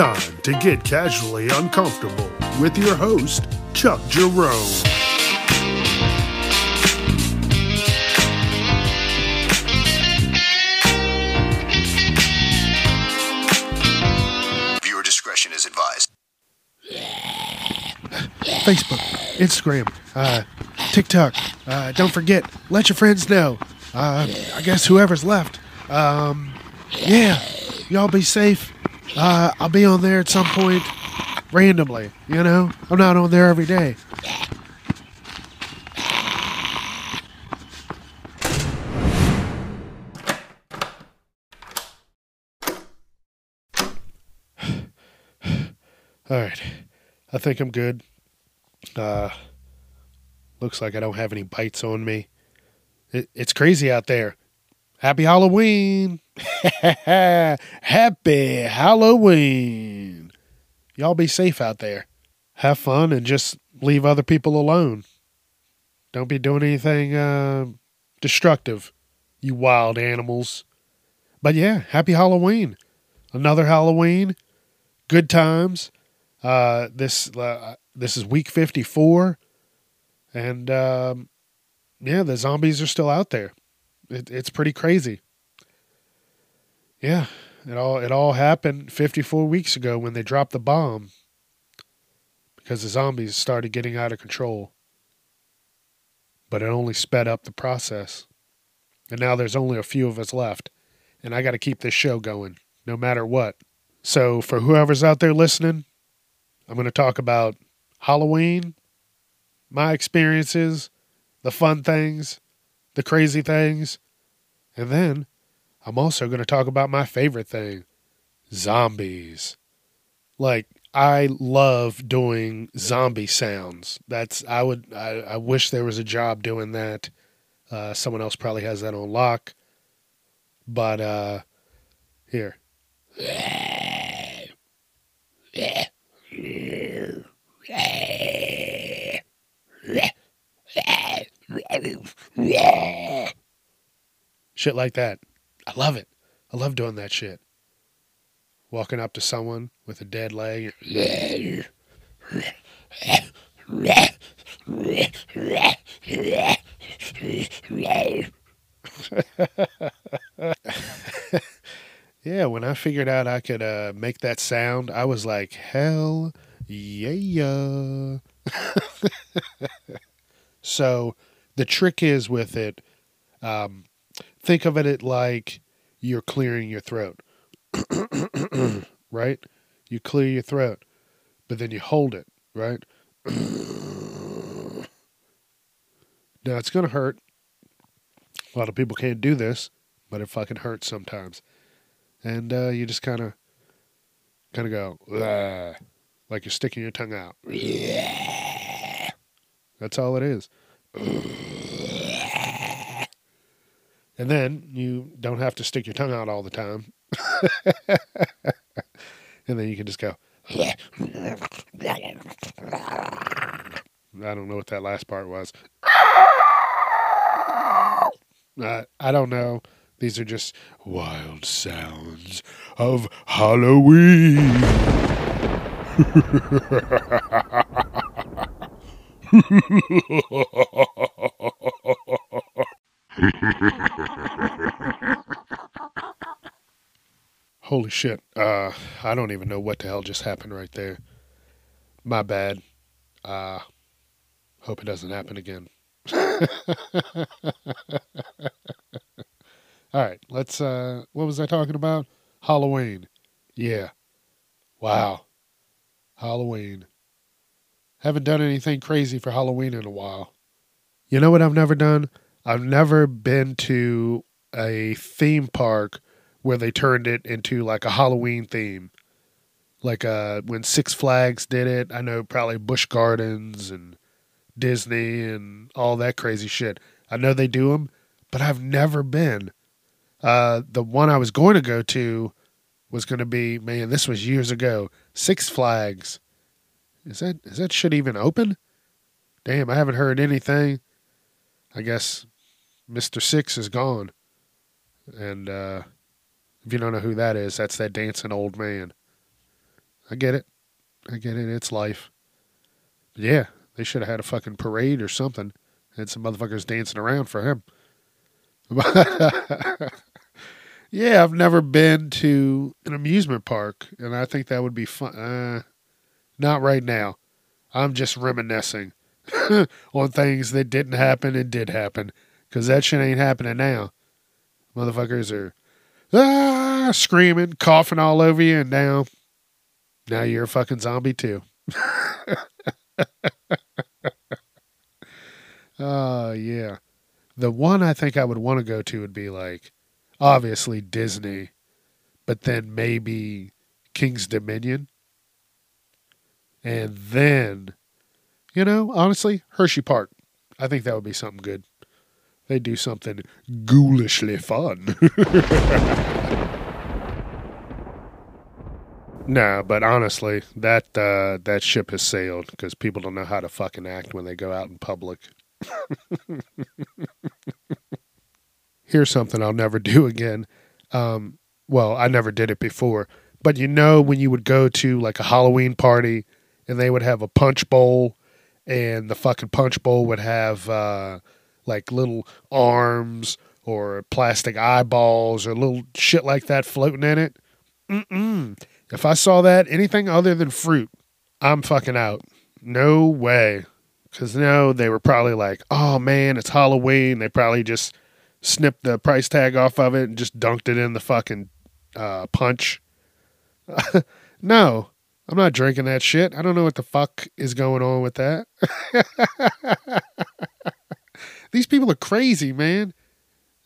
Time to get casually uncomfortable with your host, Chuck Jerome. Viewer discretion is advised. Facebook, Instagram, uh, TikTok. Uh, don't forget, let your friends know. Uh, I guess whoever's left. Um, yeah, y'all be safe. Uh, I'll be on there at some point randomly, you know? I'm not on there every day. All right. I think I'm good. Uh, looks like I don't have any bites on me. It, it's crazy out there. Happy Halloween. Happy Halloween. Y'all be safe out there. Have fun and just leave other people alone. Don't be doing anything uh, destructive, you wild animals. But yeah, happy Halloween. Another Halloween. Good times. Uh, this uh, this is week 54 and um, yeah the zombies are still out there it, it's pretty crazy. Yeah it all it all happened 54 weeks ago when they dropped the bomb because the zombies started getting out of control. But it only sped up the process. And now there's only a few of us left and i got to keep this show going no matter what. So for whoever's out there listening i'm going to talk about halloween my experiences, the fun things, the crazy things. And then I'm also going to talk about my favorite thing zombies. Like, I love doing zombie sounds. That's, I would, I, I wish there was a job doing that. Uh, someone else probably has that on lock. But, uh, here. Shit like that. I love it. I love doing that shit. Walking up to someone with a dead leg. yeah, when I figured out I could uh, make that sound, I was like, hell yeah. so the trick is with it, um, think of it like you're clearing your throat, right? You clear your throat, but then you hold it, right? now it's going to hurt. A lot of people can't do this, but it fucking hurts sometimes. And uh, you just kind of, kind of go, like you're sticking your tongue out. That's all it is. And then you don't have to stick your tongue out all the time. and then you can just go. I don't know what that last part was. Uh, I don't know. These are just wild sounds of Halloween. Holy shit. Uh, I don't even know what the hell just happened right there. My bad. Uh, hope it doesn't happen again. All right, let's uh what was I talking about? Halloween. Yeah. Wow. Halloween. Haven't done anything crazy for Halloween in a while. You know what I've never done? I've never been to a theme park where they turned it into like a Halloween theme. Like uh when Six Flags did it, I know probably Busch Gardens and Disney and all that crazy shit. I know they do them, but I've never been. Uh the one I was going to go to was going to be man, this was years ago. Six Flags. Is that is that shit even open? Damn, I haven't heard anything. I guess Mr. Six is gone. And uh if you don't know who that is, that's that dancing old man. I get it. I get it. It's life. But yeah, they should have had a fucking parade or something. And some motherfuckers dancing around for him. yeah, I've never been to an amusement park, and I think that would be fun. Uh, not right now. I'm just reminiscing on things that didn't happen and did happen, because that shit ain't happening now. Motherfuckers are ah, screaming, coughing all over you, and now, now you're a fucking zombie too. Oh, uh, yeah. The one I think I would want to go to would be like, obviously Disney, but then maybe King's Dominion. And then, you know, honestly, Hershey Park. I think that would be something good. They do something ghoulishly fun. nah, but honestly, that uh, that ship has sailed because people don't know how to fucking act when they go out in public. Here's something I'll never do again. Um, well, I never did it before, but you know when you would go to like a Halloween party and they would have a punch bowl and the fucking punch bowl would have uh, like little arms or plastic eyeballs or little shit like that floating in it. Mm-mm. If I saw that, anything other than fruit, I'm fucking out. No way. Because no, they were probably like, oh man, it's Halloween. They probably just snipped the price tag off of it and just dunked it in the fucking uh, punch. no, I'm not drinking that shit. I don't know what the fuck is going on with that. These people are crazy, man.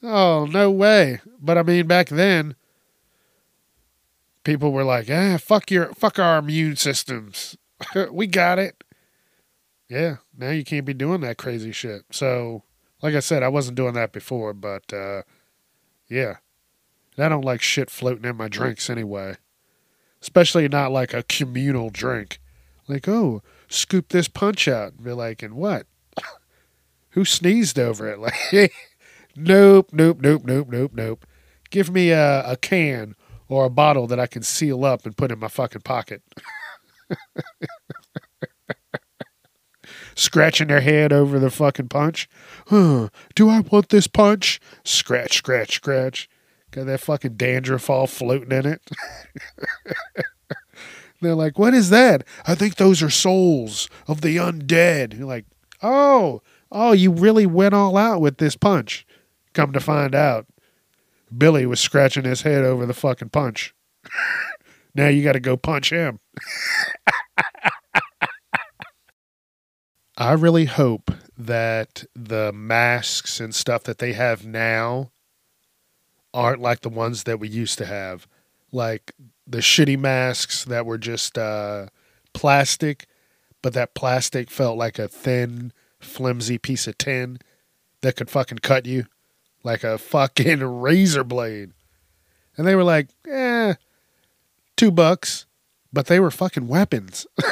Oh, no way. But I mean, back then, people were like, ah, fuck your, fuck our immune systems. we got it yeah, now you can't be doing that crazy shit. So, like I said, I wasn't doing that before, but uh, yeah, I don't like shit floating in my drinks anyway. Especially not like a communal drink. Like, oh, scoop this punch out. And be like, and what? Who sneezed over it? Like, nope, nope, nope, nope, nope, nope. Give me a, a can or a bottle that I can seal up and put in my fucking pocket. scratching their head over the fucking punch. Huh, do I want this punch? Scratch, scratch, scratch. Got that fucking dandruff all floating in it. They're like, what is that? I think those are souls of the undead. You're like, oh, oh, you really went all out with this punch. Come to find out, Billy was scratching his head over the fucking punch. now you got to go punch him. I really hope that the masks and stuff that they have now aren't like the ones that we used to have. Like the shitty masks that were just uh, plastic, but that plastic felt like a thin, flimsy piece of tin that could fucking cut you like a fucking razor blade. And they were like, eh, two bucks, but they were fucking weapons.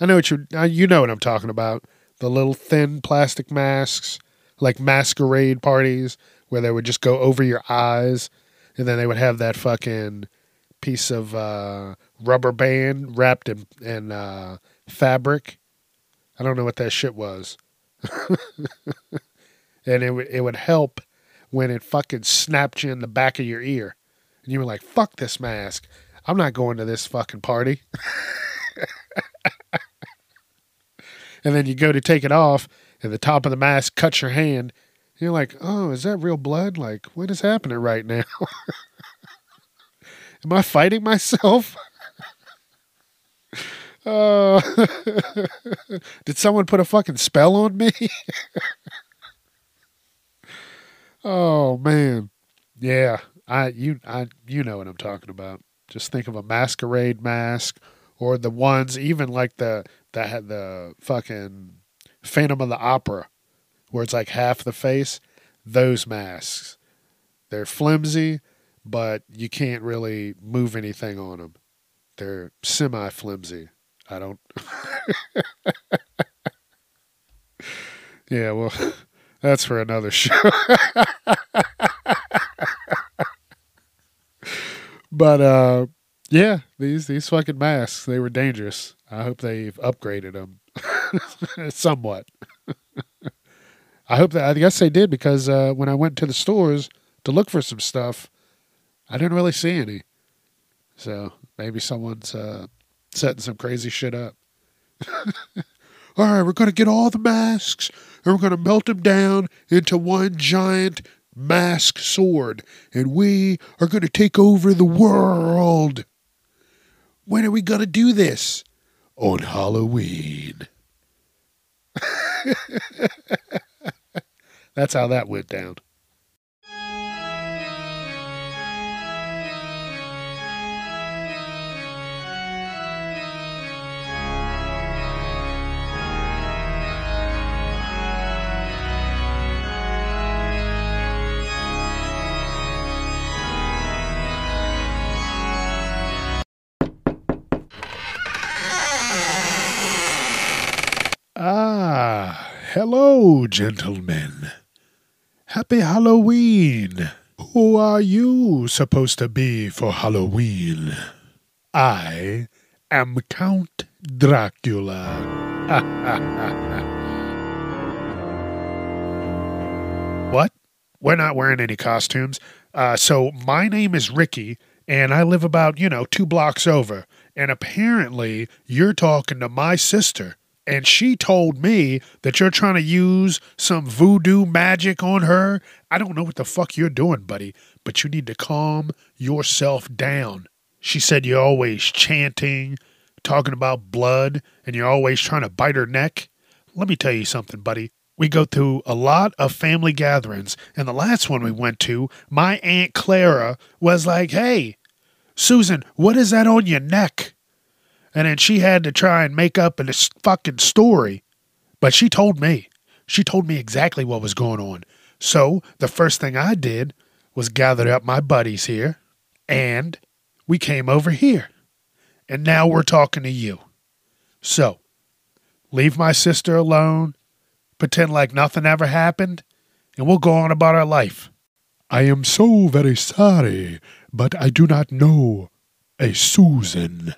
I know what you you know what I'm talking about. The little thin plastic masks, like masquerade parties where they would just go over your eyes, and then they would have that fucking piece of uh, rubber band wrapped in, in uh, fabric. I don't know what that shit was. and it would it would help when it fucking snapped you in the back of your ear, and you were like, "Fuck this mask! I'm not going to this fucking party." and then you go to take it off, and the top of the mask cuts your hand. You're like, oh, is that real blood? Like, what is happening right now? Am I fighting myself? uh, did someone put a fucking spell on me? oh man, yeah, I you I you know what I'm talking about. Just think of a masquerade mask, or the ones even like the had the fucking Phantom of the Opera, where it's like half the face. Those masks, they're flimsy, but you can't really move anything on them. They're semi flimsy. I don't. yeah, well, that's for another show. but uh, Yeah, these these fucking masks, they were dangerous. I hope they've upgraded them somewhat. I hope that I guess they did because uh, when I went to the stores to look for some stuff, I didn't really see any. So maybe someone's uh, setting some crazy shit up. all right, we're going to get all the masks and we're going to melt them down into one giant mask sword, and we are going to take over the world. When are we going to do this? On Halloween. That's how that went down. Ah, hello, gentlemen. Happy Halloween. Who are you supposed to be for Halloween? I am Count Dracula. what? We're not wearing any costumes. Uh, so my name is Ricky, and I live about, you know, two blocks over. And apparently you're talking to my sister and she told me that you're trying to use some voodoo magic on her. I don't know what the fuck you're doing, buddy, but you need to calm yourself down. She said you're always chanting, talking about blood, and you're always trying to bite her neck. Let me tell you something, buddy. We go through a lot of family gatherings, and the last one we went to, my Aunt Clara was like, Hey, Susan, what is that on your neck? And then she had to try and make up a fucking story. But she told me. She told me exactly what was going on. So the first thing I did was gather up my buddies here and we came over here. And now we're talking to you. So leave my sister alone, pretend like nothing ever happened, and we'll go on about our life. I am so very sorry, but I do not know a Susan.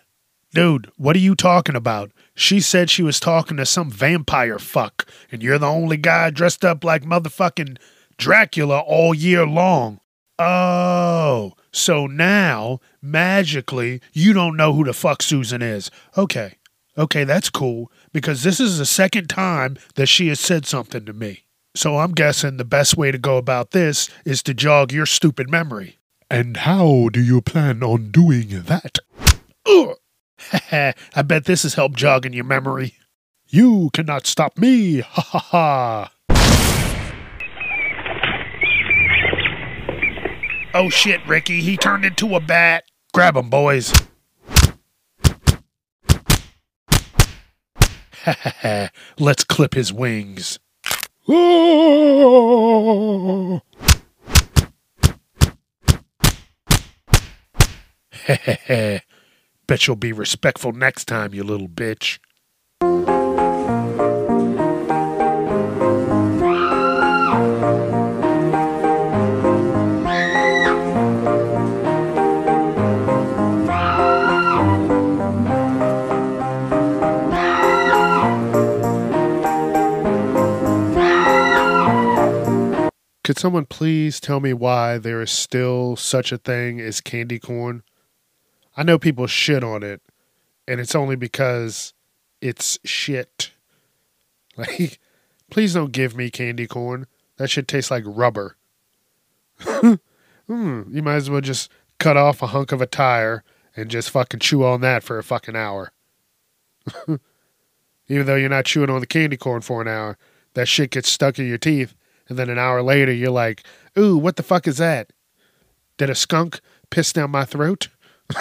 Dude, what are you talking about? She said she was talking to some vampire fuck, and you're the only guy dressed up like motherfucking Dracula all year long. Oh, so now, magically, you don't know who the fuck Susan is. Okay, okay, that's cool, because this is the second time that she has said something to me. So I'm guessing the best way to go about this is to jog your stupid memory. And how do you plan on doing that? Ugh. I bet this has helped jogging your memory. You cannot stop me! Ha ha ha! Oh shit, Ricky, he turned into a bat. Grab him, boys. Let's clip his wings. Oh! Bet you'll be respectful next time, you little bitch. Could someone please tell me why there is still such a thing as candy corn? I know people shit on it, and it's only because it's shit. Like, please don't give me candy corn. That shit tastes like rubber. hmm, you might as well just cut off a hunk of a tire and just fucking chew on that for a fucking hour. Even though you're not chewing on the candy corn for an hour, that shit gets stuck in your teeth, and then an hour later you're like, ooh, what the fuck is that? Did a skunk piss down my throat?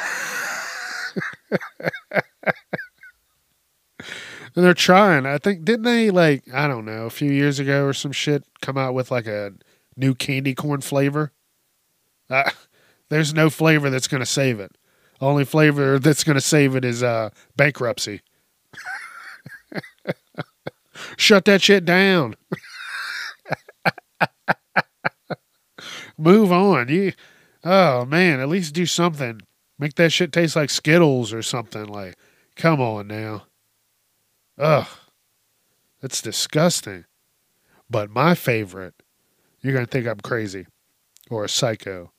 and they're trying. I think didn't they like I don't know a few years ago or some shit come out with like a new candy corn flavor. Uh, there's no flavor that's gonna save it. Only flavor that's gonna save it is uh, bankruptcy. Shut that shit down. Move on. You, oh man, at least do something Make that shit taste like Skittles or something. Like, come on now. Ugh. That's disgusting. But my favorite, you're going to think I'm crazy or a psycho,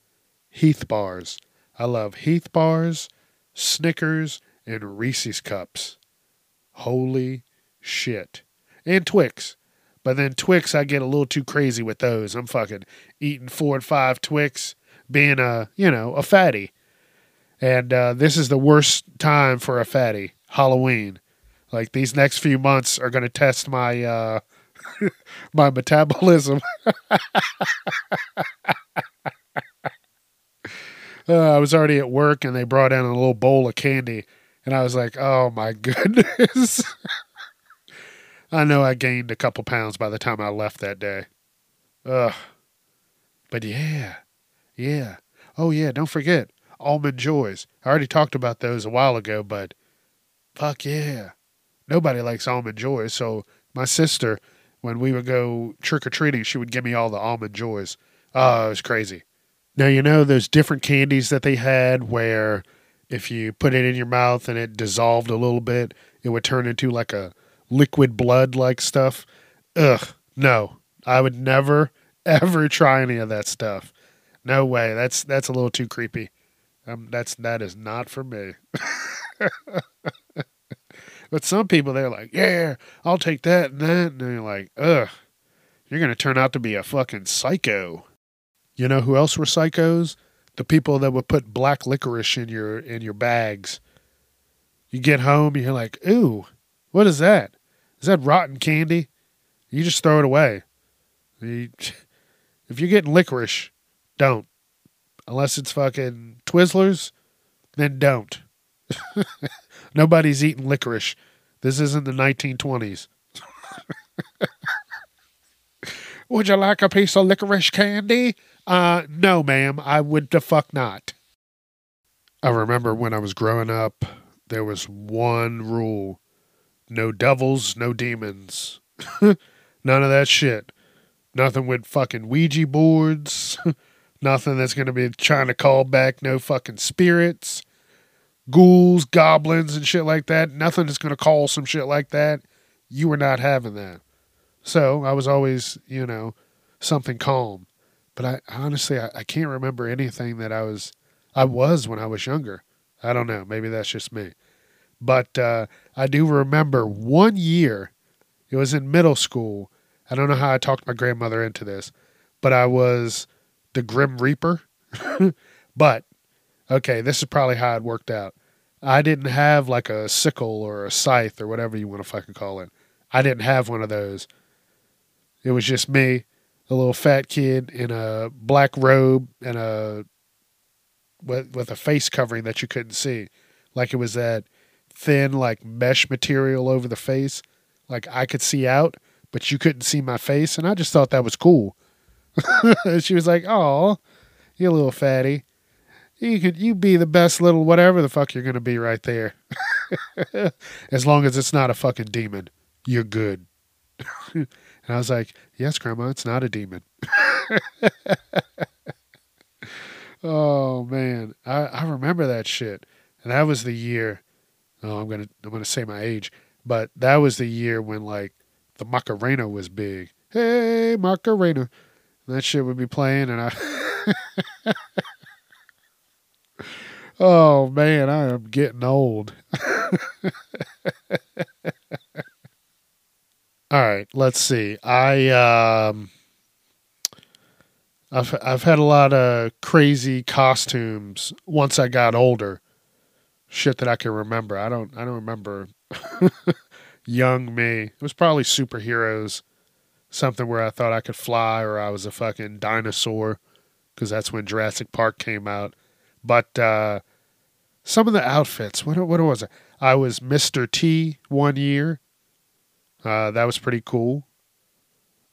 Heath bars. I love Heath bars, Snickers, and Reese's cups. Holy shit. And Twix. But then Twix, I get a little too crazy with those. I'm fucking eating four and five Twix, being a, you know, a fatty. And uh, this is the worst time for a fatty, Halloween. Like these next few months are going to test my uh, my metabolism. uh, I was already at work and they brought in a little bowl of candy, and I was like, "Oh my goodness!" I know I gained a couple pounds by the time I left that day. Ugh. But yeah, yeah. Oh yeah, don't forget almond joys. I already talked about those a while ago, but fuck yeah. Nobody likes almond joys, so my sister, when we would go trick or treating, she would give me all the almond joys. Oh, it was crazy. Now you know those different candies that they had where if you put it in your mouth and it dissolved a little bit, it would turn into like a liquid blood like stuff. Ugh, no. I would never ever try any of that stuff. No way. That's that's a little too creepy. Um, that's that is not for me. but some people they're like, yeah, I'll take that and that, and they're like, ugh, you're gonna turn out to be a fucking psycho. You know who else were psychos? The people that would put black licorice in your in your bags. You get home, you're like, ooh, what is that? Is that rotten candy? You just throw it away. You, if you're getting licorice, don't. Unless it's fucking Twizzlers, then don't. Nobody's eating licorice. This isn't the 1920s. would you like a piece of licorice candy? Uh, no, ma'am. I would the fuck not. I remember when I was growing up, there was one rule no devils, no demons. None of that shit. Nothing with fucking Ouija boards. Nothing that's going to be trying to call back no fucking spirits, ghouls, goblins, and shit like that. Nothing that's going to call some shit like that. You were not having that. So I was always, you know, something calm. But I honestly, I, I can't remember anything that I was, I was when I was younger. I don't know. Maybe that's just me. But uh, I do remember one year, it was in middle school. I don't know how I talked my grandmother into this, but I was the Grim Reaper. but, okay, this is probably how it worked out. I didn't have like a sickle or a scythe or whatever you want to fucking call it. I didn't have one of those. It was just me, a little fat kid in a black robe and a with with a face covering that you couldn't see, like it was that thin like mesh material over the face. Like I could see out, but you couldn't see my face, and I just thought that was cool. she was like, "Oh, you little fatty, you could you be the best little whatever the fuck you're gonna be right there, as long as it's not a fucking demon, you're good." and I was like, "Yes, Grandma, it's not a demon." oh man, I I remember that shit, and that was the year oh, I'm gonna I'm gonna say my age, but that was the year when like the Macarena was big. Hey Macarena, that shit would be playing, and I. oh man, I am getting old. All right, let's see. I um I've I've had a lot of crazy costumes once I got older shit that I can remember. I don't I don't remember young me. It was probably superheroes, something where I thought I could fly or I was a fucking dinosaur because that's when Jurassic Park came out. But uh, some of the outfits, what what was it? I was Mr. T one year. Uh, that was pretty cool.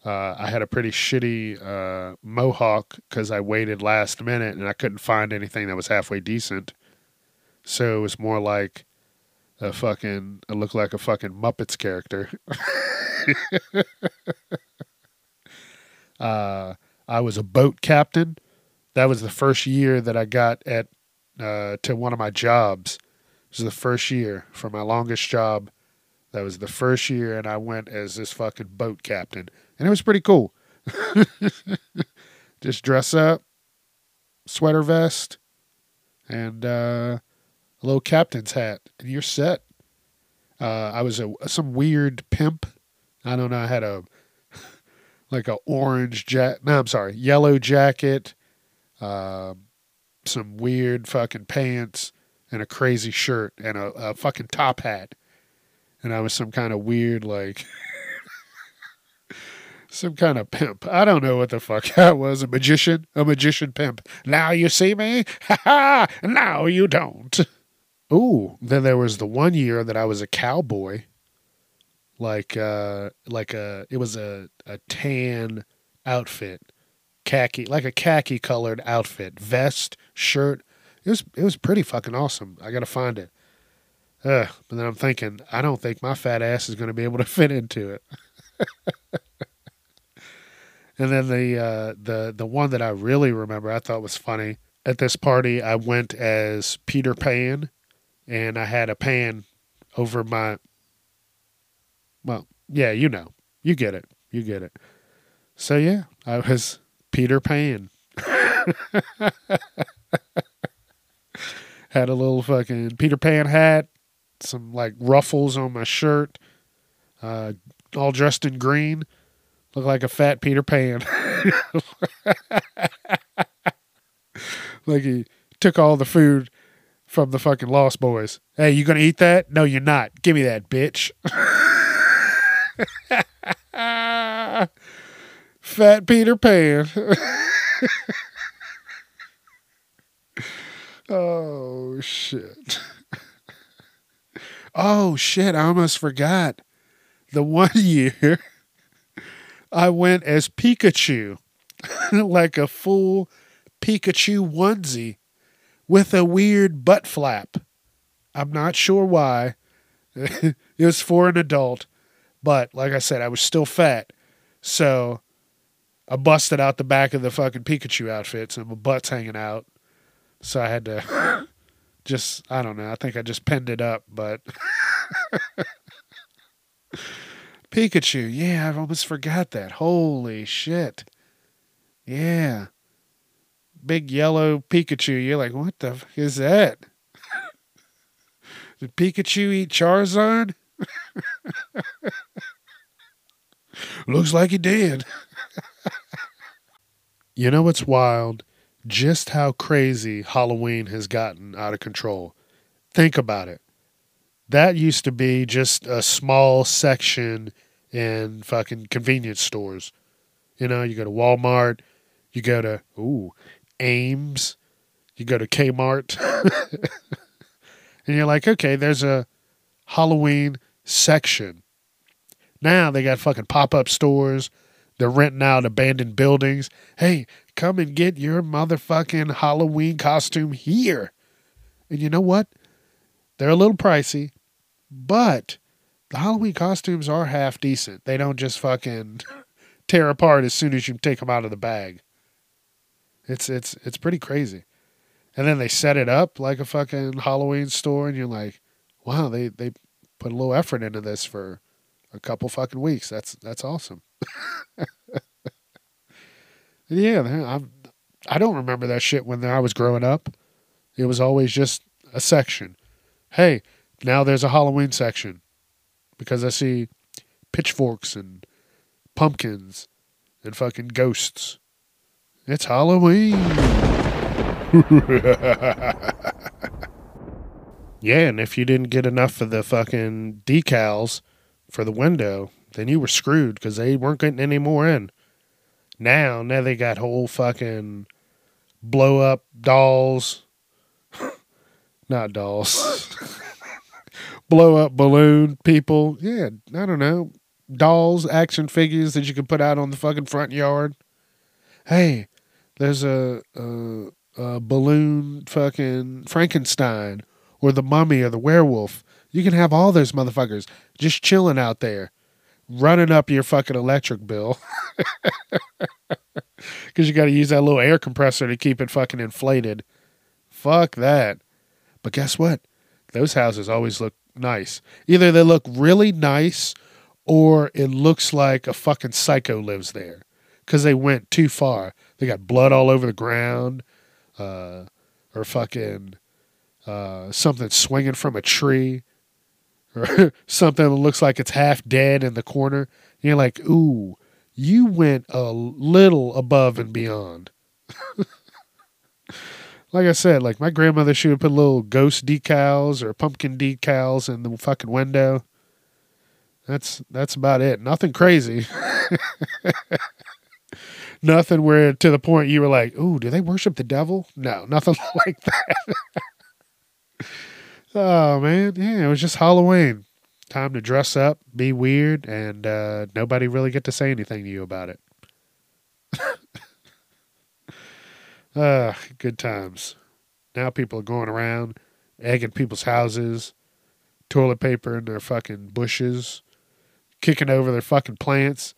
Uh, I had a pretty shitty uh, mohawk because I waited last minute and I couldn't find anything that was halfway decent. So it was more like a fucking, it looked like a fucking Muppets character. uh, I was a boat captain. That was the first year that I got at uh, to one of my jobs. It was the first year for my longest job. That was the first year, and I went as this fucking boat captain, and it was pretty cool. Just dress up, sweater vest, and uh, a little captain's hat, and you're set. Uh, I was a some weird pimp. I don't know. I had a like a orange jacket. No, I'm sorry, yellow jacket, uh, some weird fucking pants, and a crazy shirt, and a, a fucking top hat. And I was some kind of weird like. some kind of pimp. I don't know what the fuck I was. A magician? A magician pimp. Now you see me? Ha ha! Now you don't. Ooh, then there was the one year that I was a cowboy. Like uh like a it was a, a tan outfit. Khaki like a khaki colored outfit. Vest, shirt. It was it was pretty fucking awesome. I gotta find it. Uh, but then I'm thinking, I don't think my fat ass is gonna be able to fit into it. and then the uh the the one that I really remember I thought was funny. At this party I went as Peter Pan and I had a pan over my. Well, yeah, you know, you get it, you get it. So yeah, I was Peter Pan. had a little fucking Peter Pan hat, some like ruffles on my shirt, uh, all dressed in green. Look like a fat Peter Pan. like he took all the food from the fucking Lost Boys. Hey, you gonna eat that? No, you're not. Give me that, bitch. Fat Peter Pan. oh shit. oh shit, I almost forgot. The one year I went as Pikachu. like a full Pikachu onesie with a weird butt flap. I'm not sure why. it was for an adult, but like I said, I was still fat. So I busted out the back of the fucking Pikachu outfits and my butt's hanging out. So I had to just, I don't know, I think I just pinned it up, but. Pikachu, yeah, I almost forgot that. Holy shit. Yeah big yellow Pikachu. You're like, what the fuck is that? Did Pikachu eat Charizard? Looks like he did. you know what's wild? Just how crazy Halloween has gotten out of control. Think about it. That used to be just a small section in fucking convenience stores. You know, you go to Walmart, you go to, ooh, Ames, you go to Kmart, and you're like, okay, there's a Halloween section. Now they got fucking pop up stores. They're renting out abandoned buildings. Hey, come and get your motherfucking Halloween costume here. And you know what? They're a little pricey, but the Halloween costumes are half decent. They don't just fucking tear apart as soon as you take them out of the bag. It's it's it's pretty crazy. And then they set it up like a fucking Halloween store, and you're like, wow, they they put a little effort into this for a couple fucking weeks. That's that's awesome. yeah, I'm. I don't remember that shit when I was growing up. It was always just a section. Hey, now there's a Halloween section because I see pitchforks and pumpkins and fucking ghosts. It's Halloween. yeah, and if you didn't get enough of the fucking decals for the window, then you were screwed because they weren't getting any more in. Now, now they got whole fucking blow up dolls. Not dolls. blow up balloon people. Yeah, I don't know. Dolls, action figures that you can put out on the fucking front yard. Hey, there's a, a, a balloon fucking Frankenstein or the mummy or the werewolf. You can have all those motherfuckers just chilling out there, running up your fucking electric bill. Because you got to use that little air compressor to keep it fucking inflated. Fuck that. But guess what? Those houses always look nice. Either they look really nice or it looks like a fucking psycho lives there because they went too far. They got blood all over the ground, uh, or fucking uh, something swinging from a tree, or something that looks like it's half dead in the corner. you're like, ooh, you went a little above and beyond. like I said, like my grandmother, she would put little ghost decals or pumpkin decals in the fucking window. That's that's about it. Nothing crazy. nothing where to the point you were like, "Ooh, do they worship the devil?" No, nothing like that. oh man, yeah, it was just Halloween. Time to dress up, be weird, and uh, nobody really get to say anything to you about it. Uh, good times. Now people are going around egging people's houses, toilet paper in their fucking bushes, kicking over their fucking plants,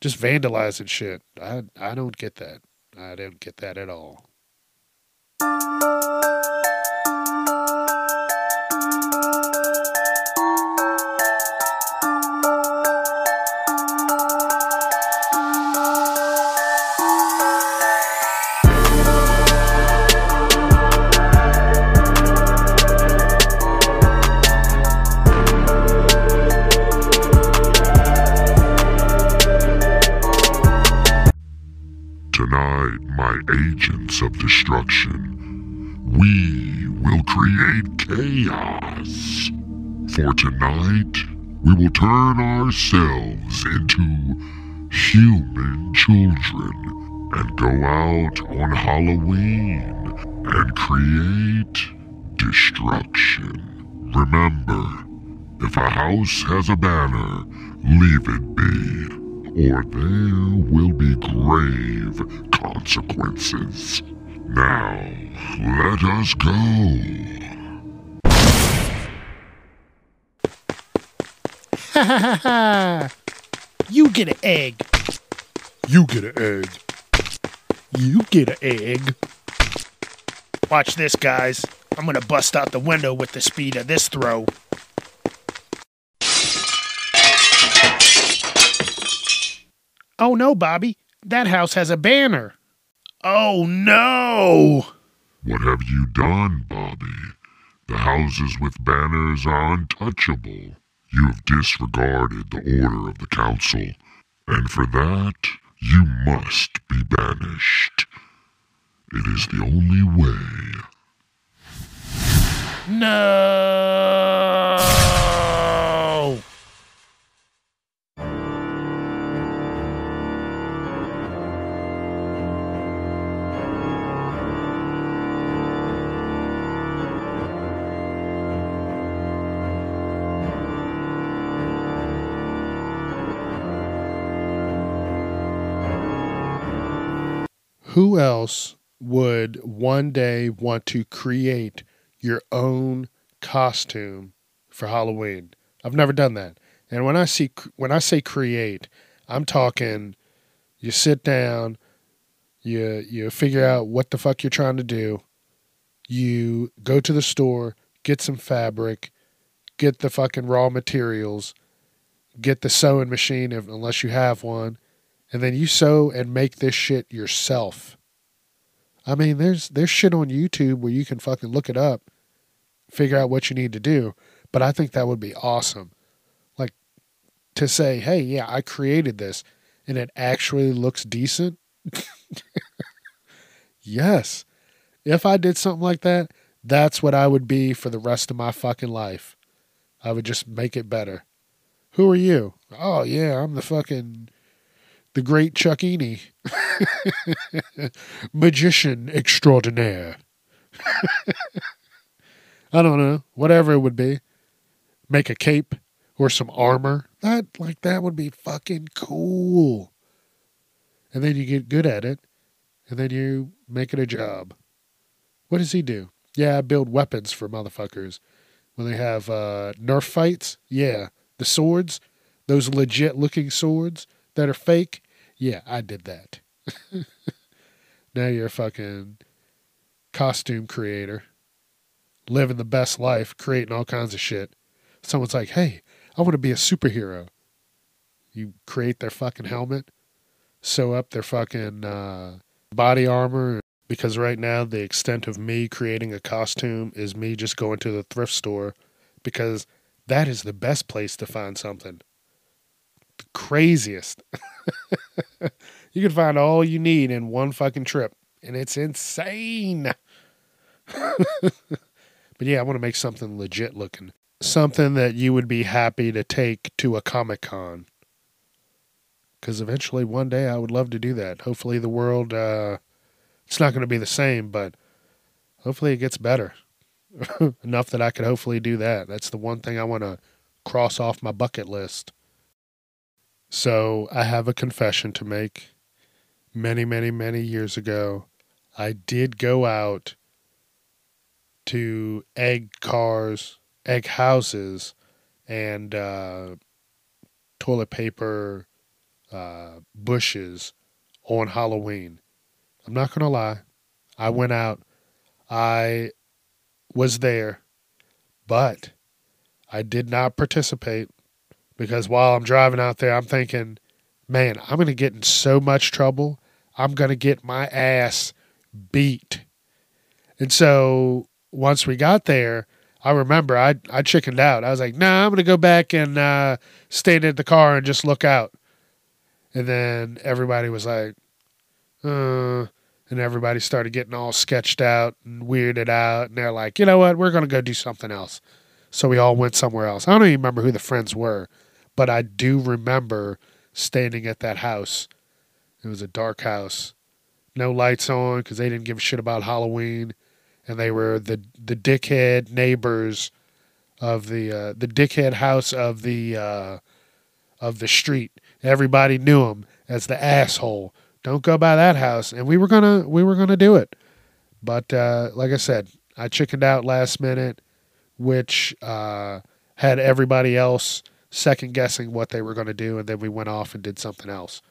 just vandalizing shit. I I don't get that. I don't get that at all. Agents of destruction. We will create chaos. For tonight, we will turn ourselves into human children and go out on Halloween and create destruction. Remember, if a house has a banner, leave it be or there will be grave consequences. Now, let us go. Ha ha ha ha! You get an egg. You get an egg. You get an egg. Watch this, guys. I'm gonna bust out the window with the speed of this throw. Oh no, Bobby. That house has a banner. Oh no! What have you done, Bobby? The houses with banners are untouchable. You have disregarded the order of the council, and for that you must be banished. It is the only way. No! Who else would one day want to create your own costume for Halloween? I've never done that. And when I see when I say create, I'm talking you sit down, you you figure out what the fuck you're trying to do. You go to the store, get some fabric, get the fucking raw materials, get the sewing machine if, unless you have one, and then you sew and make this shit yourself. I mean, there's there's shit on YouTube where you can fucking look it up, figure out what you need to do. But I think that would be awesome. Like to say, hey, yeah, I created this and it actually looks decent. yes. If I did something like that, that's what I would be for the rest of my fucking life. I would just make it better. Who are you? Oh, yeah, I'm the fucking the great Chuck Chuckini, magician extraordinaire. I don't know, whatever it would be. Make a cape or some armor. That like that would be fucking cool. And then you get good at it, and then you make it a job. What does he do? Yeah, build weapons for motherfuckers. When they have uh, Nerf fights, yeah, the swords, those legit looking swords that are fake, yeah, I did that. now you're a fucking costume creator, living the best life, creating all kinds of shit. Someone's like, hey, I want to be a superhero. You create their fucking helmet, sew up their fucking uh, body armor. Because right now, the extent of me creating a costume is me just going to the thrift store because that is the best place to find something. Craziest. you can find all you need in one fucking trip, and it's insane. but yeah, I want to make something legit looking. Something that you would be happy to take to a Comic Con. Because eventually, one day, I would love to do that. Hopefully, the world, uh, it's not going to be the same, but hopefully, it gets better. enough that I could hopefully do that. That's the one thing I want to cross off my bucket list. So I have a confession to make. Many, many, many years ago, I did go out to egg cars, egg houses, and uh, toilet paper uh, bushes on Halloween. I'm not going to lie. I went out. I was there, but I did not participate because while I'm driving out there, I'm thinking, man, I'm going to get in so much trouble. I'm going to get my ass beat. And so once we got there, I remember I I chickened out. I was like, nah, I'm going to go back and uh, stand in the car and just look out. And then everybody was like, uh, and everybody started getting all sketched out and weirded out. And they're like, you know what? We're going to go do something else. So we all went somewhere else. I don't even remember who the friends were, but I do remember standing at that house. It was a dark house, no lights on because they didn't give a shit about Halloween, and they were the the dickhead neighbors of the uh, the dickhead house of the uh, of the street. Everybody knew him as the asshole don't go by that house. And we were gonna we were gonna do it, but uh, like I said, I chickened out last minute, which uh, had everybody else second guessing what they were going to do, and then we went off and did something else.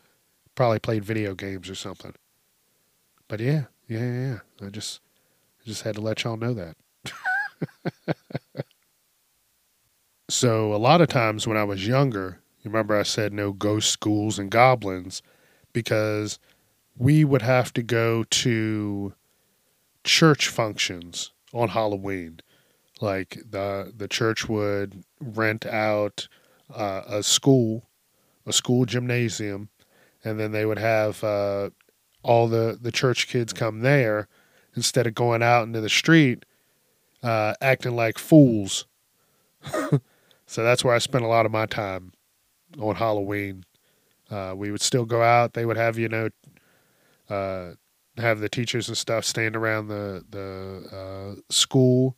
Probably played video games or something. But yeah, yeah, yeah. I just I just had to let y'all know that. so a lot of times when I was younger, you remember I said no ghost schools and goblins because we would have to go to church functions on Halloween. Like the the church would rent out uh, a school, a school gymnasium, and then they would have uh, all the the church kids come there instead of going out into the street uh, acting like fools. so that's where I spent a lot of my time on Halloween uh, we would still go out. They would have you know, uh, have the teachers and stuff stand around the the uh, school,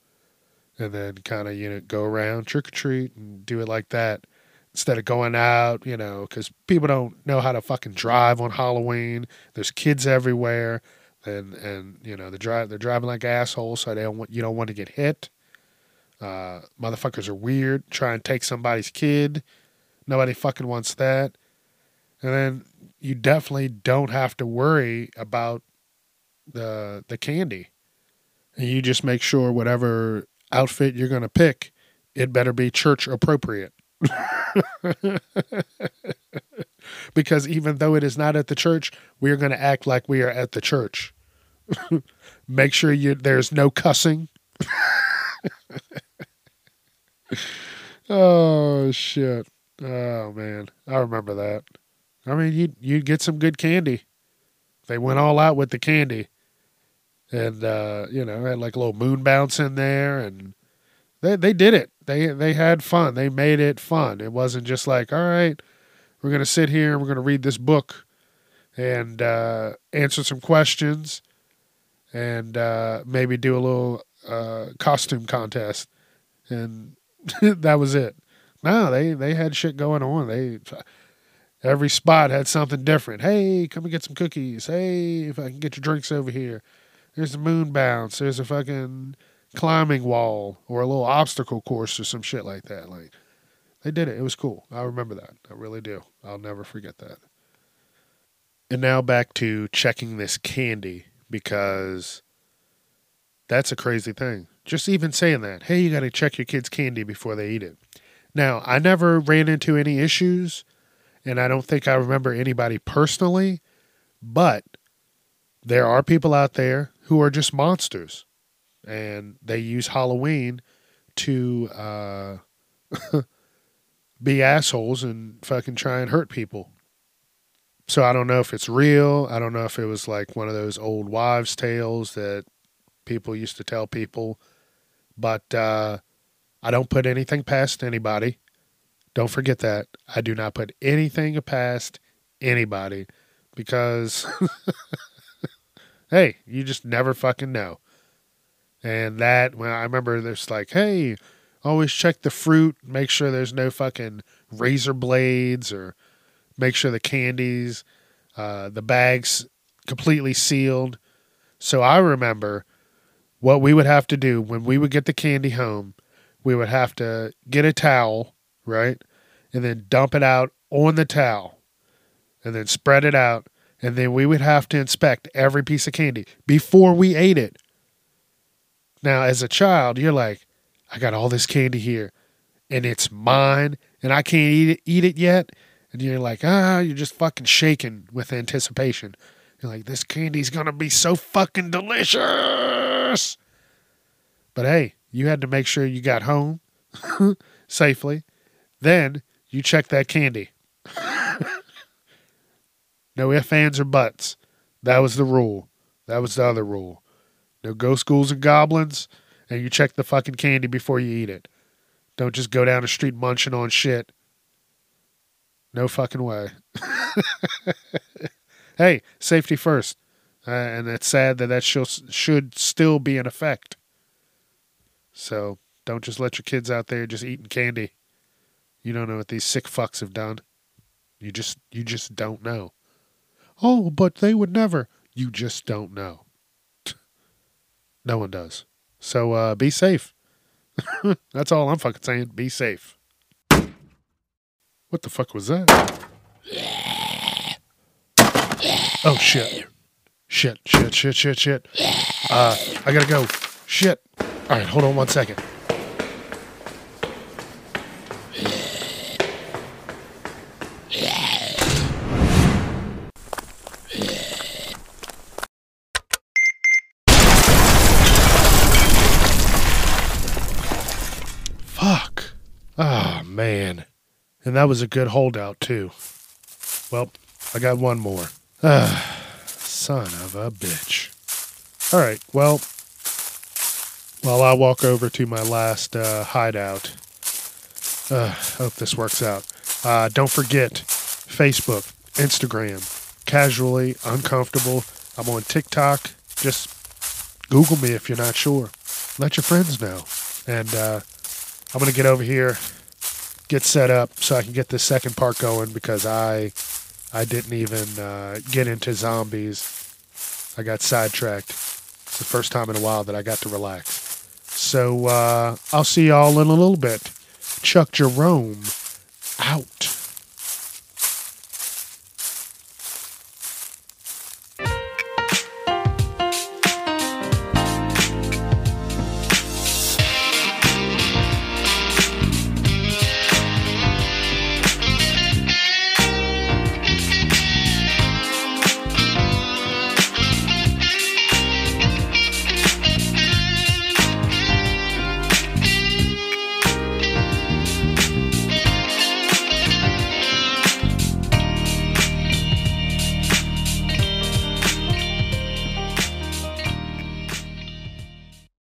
and then kind of you know go around trick or treat and do it like that instead of going out. You know, because people don't know how to fucking drive on Halloween. There's kids everywhere, and and you know they drive they're driving like assholes, so they don't want you don't want to get hit. Uh, motherfuckers are weird. Try and take somebody's kid. Nobody fucking wants that. And then you definitely don't have to worry about the the candy. And you just make sure whatever outfit you're to pick, it better be church appropriate. because even though it is not at the church, we are going to act like we are at the church. Make sure you there's no cussing. oh shit. Oh man, I remember that. I mean, you you'd get some good candy. They went all out with the candy, and uh, you know had like a little moon bounce in there, and they they did it. They they had fun. They made it fun. It wasn't just like, all right, we're gonna sit here we're gonna read this book, and uh, answer some questions, and uh, maybe do a little uh, costume contest, and that was it. No, they they had shit going on. They Every spot had something different. Hey, come and get some cookies. Hey, if I can get your drinks over here. There's a moon bounce. There's a fucking climbing wall or a little obstacle course or some shit like that. Like they did it. It was cool. I remember that. I really do. I'll never forget that. And now back to checking this candy because That's a crazy thing. Just even saying that, hey, you got to check your kids' candy before they eat it. Now, I never ran into any issues, and I don't think I remember anybody personally, but there are people out there who are just monsters, and they use Halloween to uh, be assholes and fucking try and hurt people. So I don't know if it's real. I don't know if it was like one of those old wives' tales that people used to tell people. But uh, I don't put anything past anybody. Don't forget that. I do not put anything past anybody because, hey, you just never fucking know. And that, when I remember there's like, hey, always check the fruit, make sure there's no fucking razor blades or make sure the candies, uh, the bags completely sealed. So I remember what we would have to do when we would get the candy home. We would have to get a towel, right? And then dump it out on the towel and then spread it out. And then we would have to inspect every piece of candy before we ate it. Now, as a child, you're like, I got all this candy here and it's mine and I can't eat it, eat it yet. And you're like, ah, you're just fucking shaking with anticipation. You're like, this candy's to be so fucking delicious. But hey, you had to make sure you got home safely. Then you check that candy. no ifs, ands, or buts. That was the rule. That was the other rule. No ghost ghouls and goblins and you check the fucking candy before you eat it. Don't just go down the street munching on shit. No fucking way. hey, safety first. Uh, and it's sad that that should, should still be in effect. So don't just let your kids out there just eating candy. You don't know what these sick fucks have done. You just you just don't know. Oh, but they would never. You just don't know. No one does. So uh, be safe. That's all I'm fucking saying. Be safe. What the fuck was that? Oh shit. Shit, shit, shit, shit, shit. Uh, I gotta go. Shit. All right, hold on one second. And that was a good holdout, too. Well, I got one more. Ah, son of a bitch. All right, well, while I walk over to my last uh, hideout, uh, hope this works out. Uh, don't forget Facebook, Instagram, casually uncomfortable. I'm on TikTok. Just Google me if you're not sure. Let your friends know. And uh, I'm going to get over here, get set up so I can get this second part going because I I didn't even uh, get into zombies. I got sidetracked. It's the first time in a while that I got to relax. So uh, I'll see y'all in a little bit. Chuck Jerome out.